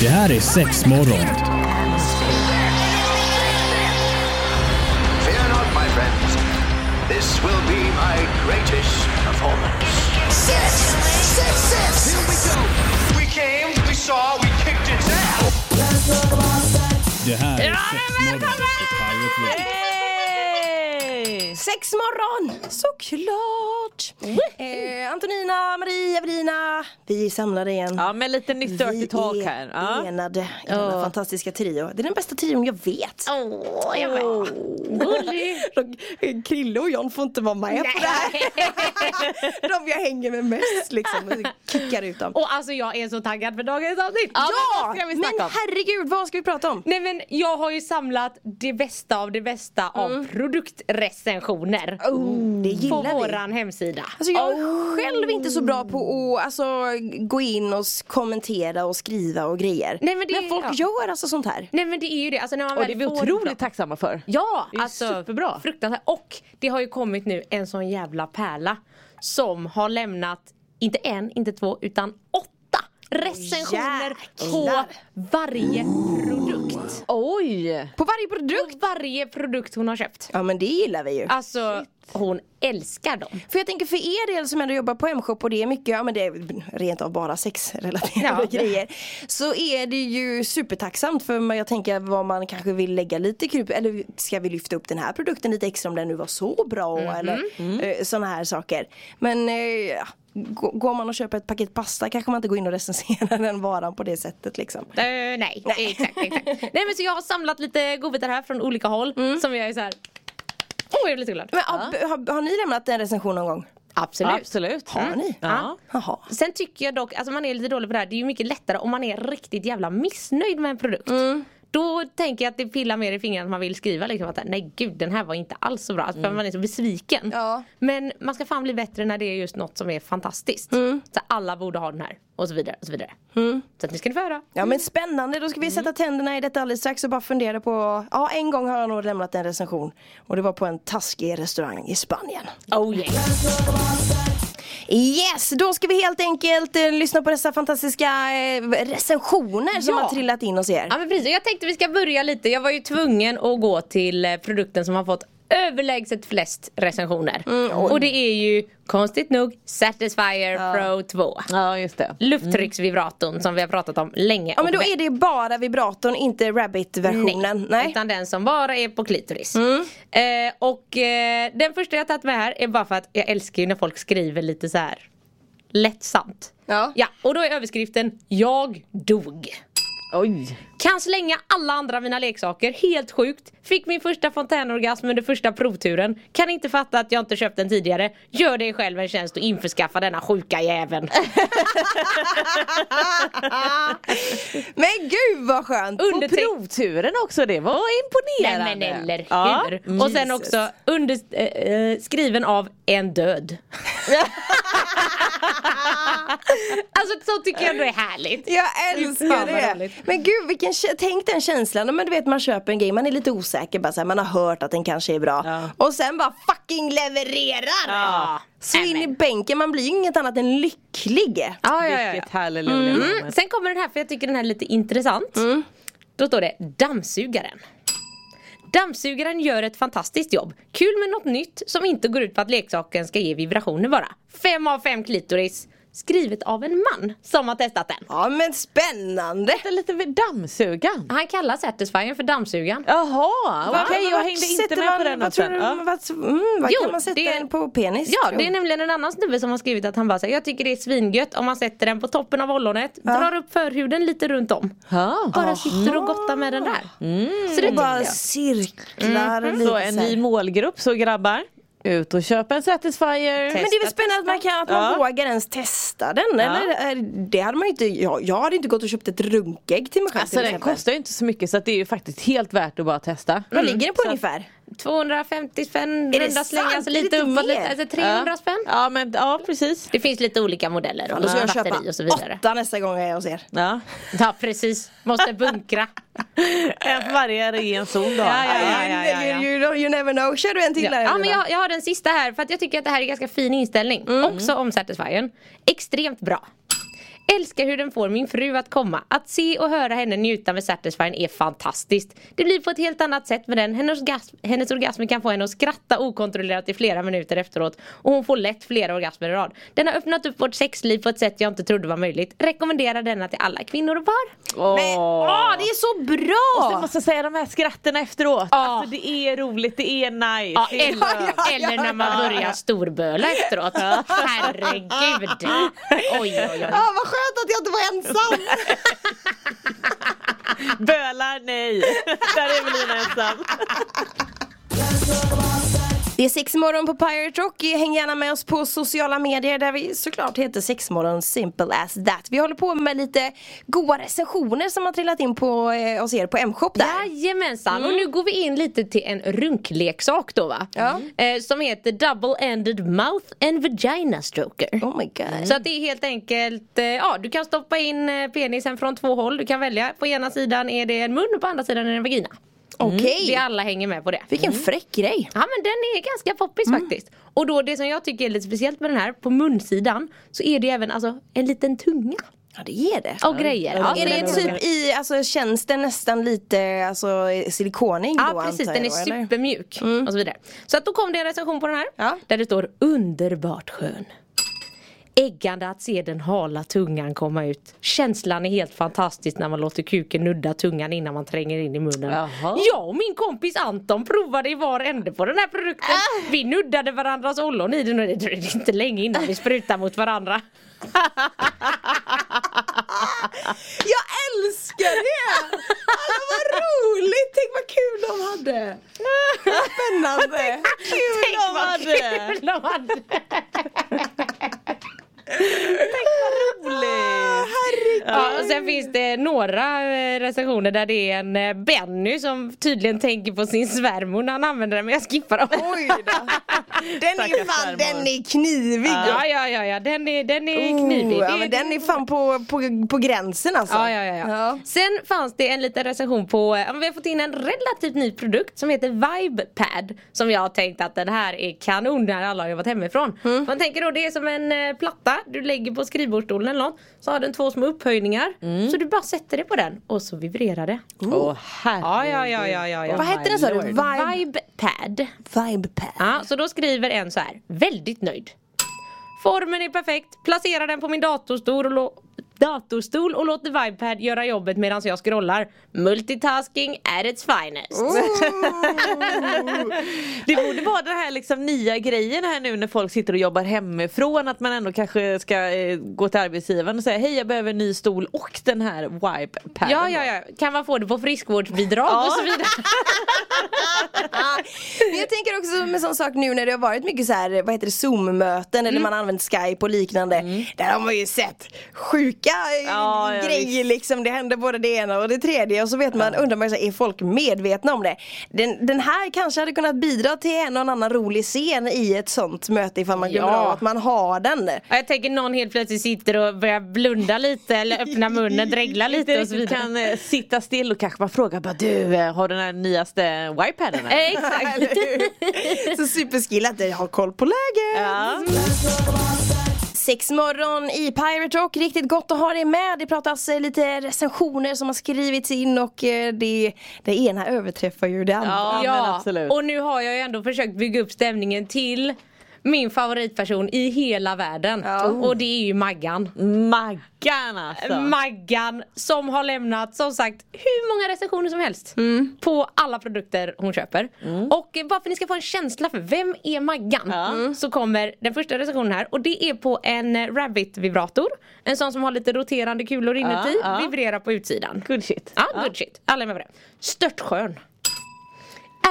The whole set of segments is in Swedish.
Det här är sex morgon. Fear not, my friends. This will be my greatest performance. Six, six, six. Here we go. We came, we saw, we kicked its ass. Det här är sex morgon Sex morgon, såklart! Eh, Antonina, Maria, Evelina, vi är samlade igen. Ja men lite nytt dirty talk vi här. är Ja. enade i denna fantastiska trio. Det är den bästa trion jag vet. Åh, jag Åh. De- Krille och John får inte vara med på det här. De jag hänger med mest liksom. Kickar ut dem. Och alltså jag är så taggad för dagens avsnitt. Ja, Ja, vi men om? herregud vad ska vi prata om? Nej men jag har ju samlat det bästa av det bästa av produktrecensioner. Mm. Oh, det på gillar vi. våran hemsida. Alltså jag är själv inte så bra på att alltså, gå in och kommentera och skriva och grejer. Nej, men det- folk ja. gör alltså sånt här. Nej men det är ju det, alltså när man Och väl det är vi otroligt bra- tacksamma för. Ja, Det är alltså superbra. fruktansvärt. Och det har ju kommit nu en sån jävla pärla som har lämnat, inte en, inte två, utan åtta recensioner på jäklar. varje produkt. Oj! På varje produkt. På varje produkt hon har köpt. Ja men det gillar vi ju. Alltså hon älskar dem. För jag tänker för er del som ändå jobbar på M-shop och det är mycket, ja men det är rent av bara sexrelaterade Ja. grejer. Så är det ju supertacksamt för man- jag tänker vad man kanske vill lägga lite krut eller ska vi lyfta upp den här produkten lite extra om den nu var så bra Mhm. eller eh, sådana här saker. Men eh, ja, går man och köper ett paket pasta kanske man inte går in och recenserar den varan på det sättet liksom. Uh, nej, exakt, exakt. nej men så jag har samlat lite godbitar här från olika håll som jag är så här. Åh jag blir så glad. Men har, har, har ni lämnat en recension någon gång? Absolut. Absolut. Har ni? Ja. Jaha. Sen tycker jag dock, alltså man är lite dålig på det här, det är ju mycket lättare om man är riktigt jävla missnöjd med en produkt. Då tänker jag att det pillar mer i fingrarna att man vill skriva liksom att nej gud den här var inte alls så bra, alltså, för man är så besviken. Ja. Men man ska fan bli bättre när det är just något som är fantastiskt. Så alla borde ha den här och så vidare och så vidare. Så att ni ska ni få höra. Ja men spännande, då ska vi sätta tänderna i detta alldeles strax och bara fundera på Ja en gång har jag nog lämnat en recension Och det var på en taskig restaurang i Spanien Oh yeah. Yes, då ska vi helt enkelt eh, lyssna på dessa fantastiska eh, recensioner som Ja. har trillat in hos er Ja men precis, jag tänkte vi ska börja lite. Jag var ju tvungen att gå till eh, produkten som har fått överlägset flest recensioner. och det är ju konstigt nog Satisfyer Pro 2. Ja just det. Lufttrycksvibratorn som vi har pratat om länge. Ja men då är det bara vibratorn, inte rabbit-versionen Nej, Utan den som bara är på klitoris. Mm. Eh, och eh, den första jag tagit med här är bara för att jag älskar ju när folk skriver lite så här lättsamt. Ja. ja och då är överskriften Jag dog. Oj. Kan slänga alla andra mina leksaker, helt sjukt. Fick min första fontänorgasm under första provturen. Kan inte fatta att jag inte köpt den tidigare. Gör dig själv en tjänst och införskaffa denna sjuka jäveln. Men gud vad skönt! På Under provturen också, det var Nej imponerande. men eller Ja. hur? Och sen också under, eh, skriven av en död. alltså så tycker jag ändå är härligt. Jag älskar det! roligt. Men gud vilken, tänk den känslan, men du vet man köper en grej, man är lite osäker bara så här, man har hört att den kanske är bra Ja. Och sen bara fucking levererar! Ja. Så in i bänken, man blir ju inget annat än lycklig Ja, ja, ja, ja. Vilket halleluja Mm. Sen kommer den här för jag tycker den här är lite intressant. Då står det dammsugaren. Dammsugaren gör ett fantastiskt jobb. Kul med något nytt som inte går ut på att leksaken ska ge vibrationer bara. Fem av fem klitoris. Skrivet av en man som har testat den. Ja men spännande! Det är lite vid dammsugan. Han kallar Satisfyern för dammsugaren. Jaha, okej jag hängde inte sätter med man, på den vad tror du, Ja. vad, mm, vad Jo, kan man sätta det- den på penis? Ja, tror det är nämligen en annan snubbe som har skrivit att han bara säger jag tycker det är svingött om man sätter den på toppen av ollonet, drar upp förhuden lite runt om. Ja. Bara sitter och gottar med den där. Så det Och bara jag. cirklar lite Så en ny målgrupp så grabbar. Ut och köp en Satisfyer. Men det är väl spännande att man, kan, att man Ja. vågar ens testa den eller? är- Det hade man inte, jag, jag hade inte gått och köpt ett runkägg till mig själv Alltså till den exempel. kostar ju inte så mycket så att det är ju faktiskt helt värt att bara testa. Vad ligger den på ungefär? 250 spänn, runda slängar, alltså Är det lite lite uppåt, lite, alltså 300 ja. spänn. Ja men ja precis. Det finns lite olika modeller och Då ska jag köpa och så vidare. åtta nästa gång jag är hos er. Ja. Ja precis, måste bunkra. En för varje ren zon då. Ja, ja, ja, ja, ja, ja. You, you, you never know, kör du en till Ja, där, ja men jag, jag har den sista här för att jag tycker att det här är ganska fin inställning. Också om Satisfyern. Extremt bra. Älskar hur den får min fru att komma. Att se och höra henne njuta med Satisfyern är fantastiskt. Det blir på ett helt annat sätt med den. Hennes, orgasm, hennes orgasmer kan få henne att skratta okontrollerat i flera minuter efteråt. Och hon får lätt flera orgasmer i rad. Den har öppnat upp vårt sexliv på ett sätt jag inte trodde var möjligt. Rekommenderar denna till alla kvinnor och par. Åh. Men, åh, det är så Jag bra! måste säga de här skratten efteråt. Ja. Alltså det är roligt, det är nice. Ja, det är eller, skönt. eller när man börjar storböla efteråt. Herregud. Oj, oj, oj. Ja, vad skönt att jag inte var ensam! Bölar, nej. Där är Evelina ensam. Det är sexmorgon på Pirate Rock. Häng gärna med oss på sociala medier där vi såklart heter sexmorgon simple as that. Vi håller på med lite goa recensioner som har trillat in på eh, hos er på M-shop där. Jajamensan, och nu går vi in lite till en runkleksak då va? Ja. Eh, som heter Double-Ended Mouth and Vagina Stroker. Oh my god. Så att det är helt enkelt, eh, ja du kan stoppa in eh, penisen från två håll. Du kan välja, på ena sidan är det en mun och på andra sidan är det en vagina. Okej. Vi alla hänger med på det. Vilken fräck grej. Ja men den är ganska poppis faktiskt. Och då det som jag tycker är lite speciellt med den här, på munsidan så är det även alltså en liten tunga. Ja det är det. Och grejer. Ja, är det den typ i, alltså känns det nästan lite alltså silikonig då Ja precis, den är supermjuk och så vidare. Så att då kom det en recension på den här. Ja. Där det står underbart skön. Äggande att se den hala tungan komma ut. Känslan är helt fantastisk när man låter kuken nudda tungan innan man tränger in i munnen. Jaha. Jag och min kompis Anton provade i var ände på den här produkten. Vi nuddade varandras ollon i den och det dröjde inte länge innan vi sprutade mot varandra. Jag älskar det! Alltså vad roligt! Tänk vad kul de hade! Spännande! Kul Tänk de vad hade. kul de hade! Roligt. Ja, och sen finns det några eh, recensioner där det är en eh, Benny som tydligen tänker på sin svärmor när han använder den men jag skippar dem. Oj då! Den är fan, den är knivig! Ja ja ja, ja. den är, den är Oh, knivig. ja, men den är fan på, på, på gränsen alltså. Ja, ja, ja, ja. Ja. Sen fanns det en liten recension på, men vi har fått in en relativt ny produkt som heter Vibepad. Som jag har tänkt att den här är kanon när alla har jobbat hemifrån. Mm. Man tänker då det är som en eh, platta du lägger på skrivbordsstolen eller något. Så har den två små upphöjningar. Mm. Så du bara sätter det på den och så vibrerar det. Åh Ja, ja, ja, ja, ja, ja. Vad hette den sa du? Vibe, Vibepad. Vibepad. Ja, så då skriver en så här, väldigt nöjd. Formen är perfekt, placera den på min datorstol och, lå- datorstol och låt Vibepad göra jobbet medan jag scrollar. Multitasking at its finest. Det borde vara den här liksom nya grejen här nu när folk sitter och jobbar hemifrån att man ändå kanske ska eh, gå till arbetsgivaren och säga hej jag behöver en ny stol och den här wipe-padden. Ja, ja, ja. Kan man få det på friskvårdsbidrag och så vidare? Men jag tänker också med sån sak nu när det har varit mycket så här, vad heter det, zoom-möten Mm. eller man använt skype och liknande. Där har man ju sett sjuka eh, Ja, ja, grejer liksom. Det händer både det ena och det tredje och så vet man, undrar man här, är folk medvetna om det? Den, den här kanske hade kunnat bidra till en och annan rolig scen i ett sånt möte ifall man glömmer Ja. av att man har den. Ja, Jag tänker någon helt plötsligt sitter och börjar blunda lite eller öppna munnen, dregla lite och så vidare. kan eh, sitta still och kanske bara fråga bara du eh, har den här nyaste wipe-padden? här?" Eh, Exakt. så superskillat, jag har koll på läget. Ja. Sex morgon i Pirate Rock, riktigt gott att ha dig med. Det pratas eh, lite recensioner som har skrivits in och eh, det, det ena överträffar ju det andra. Ja, men absolut. och nu har jag ju ändå försökt bygga upp stämningen till min favoritperson i hela världen. Och det är ju Maggan. Maggan alltså. Maggan som har lämnat som sagt hur många recensioner som helst på alla produkter hon köper. Och eh, bara för att ni ska få en känsla för vem är Maggan Mm. så kommer den första recensionen här och det är på en Rabbit vibrator. En sån som har lite roterande kulor inuti, ja. vibrerar på utsidan. Good shit. Ja, good shit. Alla är med på det. Störtskön.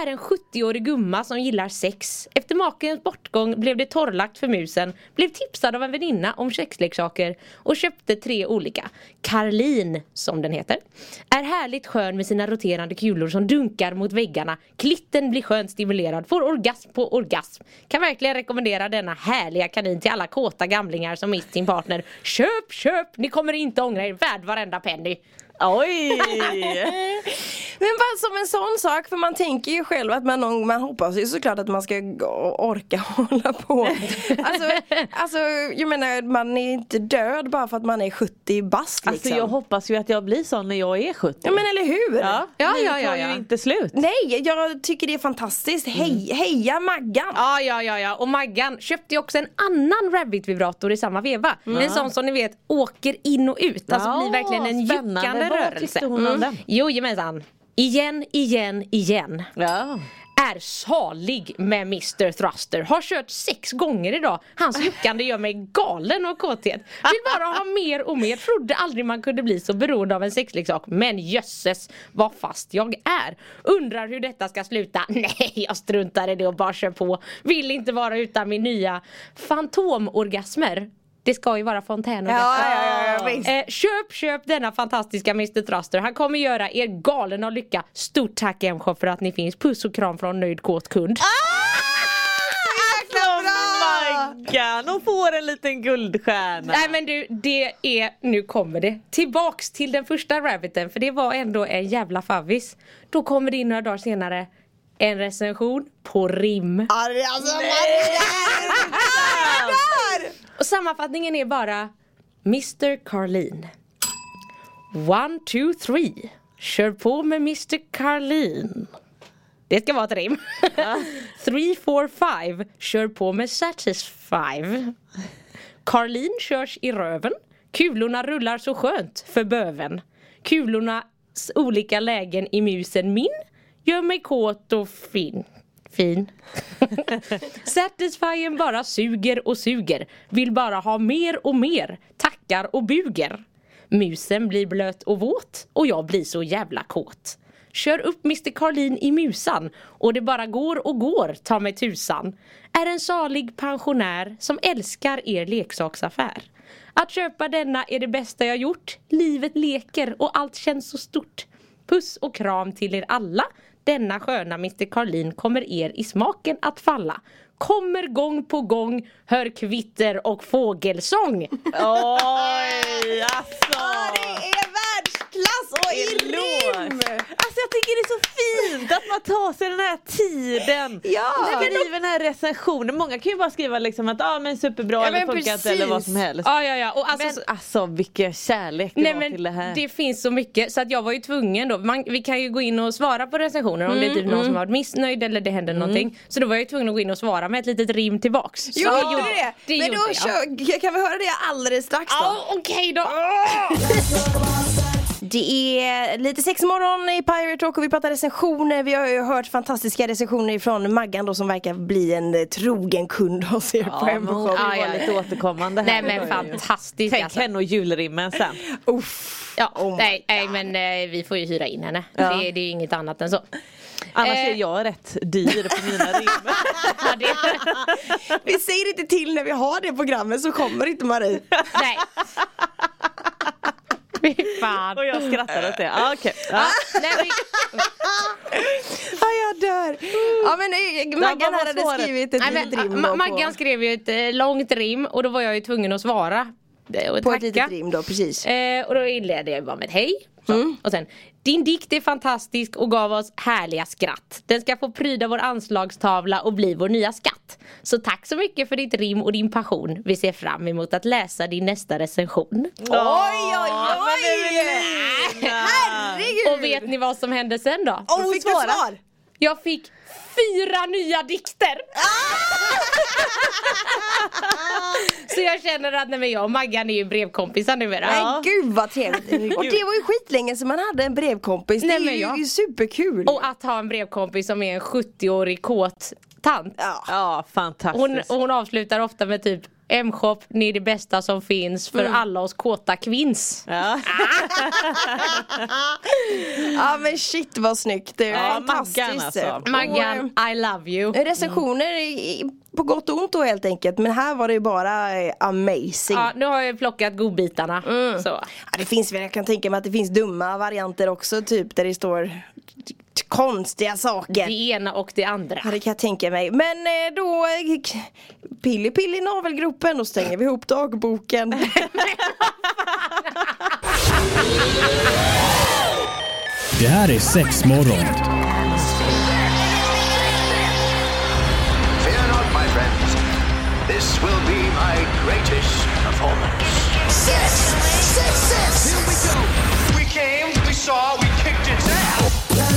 Är en 70-årig gumma som gillar sex. Efter makens bortgång blev det torrlagt för musen. Blev tipsad av en väninna om sexleksaker och köpte tre olika. Karlin, som den heter, är härligt skön med sina roterande kulor som dunkar mot väggarna. Klitten blir skönt stimulerad, får orgasm på orgasm. Kan verkligen rekommendera denna härliga kanin till alla kåta gamlingar som mist sin partner. Köp, köp! Ni kommer inte ångra er, värd varenda penny. Oj! Men bara som en sån sak, för man tänker ju själv att man, någon, man hoppas ju såklart att man ska orka hålla på. Alltså, alltså jag menar man är inte död bara för att man är 70 bast liksom. Alltså jag hoppas ju att jag blir sån när jag är 70. Ja men eller hur? Ja, Ja, ja, ja, ja. ju inte slut. Nej, jag tycker det är fantastiskt. Hej, heja Maggan! Ja, ja, ja, ja. Och Maggan köpte ju också en annan Rabbit-vibrator i samma veva. En sån som ni vet åker in och ut. Alltså Ja, blir verkligen en spännande. Vad rörelse. tyckte hon om den? Jojomensan. Igen, igen, igen. Ja. Är salig med Mr Thruster. Har kört sex gånger idag. Hans juckande gör mig galen av kåthet. Vill bara ha mer och mer. Trodde aldrig man kunde bli så beroende av en sexleksak. Men jösses vad fast jag är. Undrar hur detta ska sluta. Nej, jag struntar i det och bara kör på. Vill inte vara utan min nya fantomorgasmer. Det ska ju vara fontänorgasmer. Ja, ja, ja, ja, visst. Eh, köp, köp denna fantastiska Mr Thruster. Han kommer göra er galen av lycka. Stort tack M-shop för att ni finns. Puss och kram från nöjd kåt kund. Maggan, hon får en liten guldstjärna. Nej men du, det är, nu kommer det. Tillbaks till den första rabbiten för det var ändå en jävla favvis. Då kommer det in några dagar senare en recension på rim. Alltså, Och sammanfattningen är bara Mr Carlin. One, two, three. Kör på med Mr Carlin. Det ska vara ett rim. Three, four, five. Kör på med Satisfive. Carlin körs i röven. Kulorna rullar så skönt för böven. Kulornas olika lägen i musen min gör mig kåt och fin. Fin. Satisfyen bara suger och suger. Vill bara ha mer och mer. Tackar och buger. Musen blir blöt och våt och jag blir så jävla kåt. Kör upp Mr Karlin i musan och det bara går och går, ta mig tusan. Är en salig pensionär som älskar er leksaksaffär. Att köpa denna är det bästa jag gjort. Livet leker och allt känns så stort. Puss och kram till er alla. Denna sköna Mr Carlin kommer er i smaken att falla. Kommer gång på gång, hör kvitter och fågelsång. Oj, alltså. Det är världsklass och i rim! Alltså jag tycker det är så tar sig den här tiden Ja. och skriver den här recensionen. Många kan ju bara skriva liksom att ah, men superbra Ja, eller men funkar inte eller vad precis. som helst. Ja, ja, ja. Och alltså, Men alltså vilken kärlek det Nej var men till det här. det finns så mycket så att jag var ju tvungen då. Man, vi kan ju gå in och svara på recensioner om det är typ någon som har varit missnöjd eller det händer någonting. Så då var jag ju tvungen att gå in och svara med ett litet rim tillbaks. Så Jo, det gjorde det? det Men gjorde då jag. kan vi höra det alldeles strax då? Ja, okej då. Det är lite sexmorgon i Pirate Rock och vi pratar recensioner. Vi har ju hört fantastiska recensioner från Maggan då som verkar bli en trogen kund hos er på Ja, men hon Hemshop. kommer Ja, ja, lite återkommande här. Nej men fantastiskt Tänk alltså. henne och julrimmen sen. Uff. Ja, Oh nej, nej men eh, vi får ju hyra in henne. Ja. Det, det är inget annat än så. Annars Eh. är jag rätt dyr på mina rim. Vi säger inte till när vi har det programmet så kommer inte Marie. nej. Fy fan. och jag skrattar åt det. Ah, okay. Nej, vi, Ja, jag dör. Ja men eh, Maggan här hade skrivit ett nej, litet men, rim Ma- då Maggan på, skrev ju ett eh, långt rim och då var jag ju tvungen att svara. eh, Och på ett litet rim då, precis. Eh, och då inledde jag bara med ett hej. Så. Och sen, din dikt är fantastisk och gav oss härliga skratt. Den ska få pryda vår anslagstavla och bli vår nya skatt. Så tack så mycket för ditt rim och din passion. Vi ser fram emot att läsa din nästa recension. Oj, oj, oj! Herregud! Och vet ni vad som hände sen då? Oh, fick du svara? svar? Jag fick fyra nya dikter! Så jag känner att nej, men jag och Maggan är ju brevkompisar numera. Men gud vad trevligt. Och det var ju skitlänge sedan man hade en brevkompis. Det Nej, är men ju ja. superkul. Och att ha en brevkompis som är en 70-årig kåt tant. Ja. Ja, fantastiskt. Hon, och hon avslutar ofta med typ M-shop, ni är det bästa som finns för alla oss kåta kvinns. Ja. Ja men shit vad snyggt. Det är Ja, fantastiskt. Maggan alltså. Maggan, I love you. Eh, recensioner i- på gott och ont då helt enkelt. Men här var det ju bara eh, amazing. Ja, nu har jag plockat godbitarna. Så. Ja, det finns väl, jag kan tänka mig att det finns dumma varianter också typ där det står konstiga saker. Det ena och det andra. Ja det kan jag tänka mig. Men eh, då eh, Pilli pilli navelgropen, då stänger vi ihop dagboken. Det här är sex morgon. This will be my greatest performance. Six, six, six. Here we go. We came, we saw, we kicked its ass.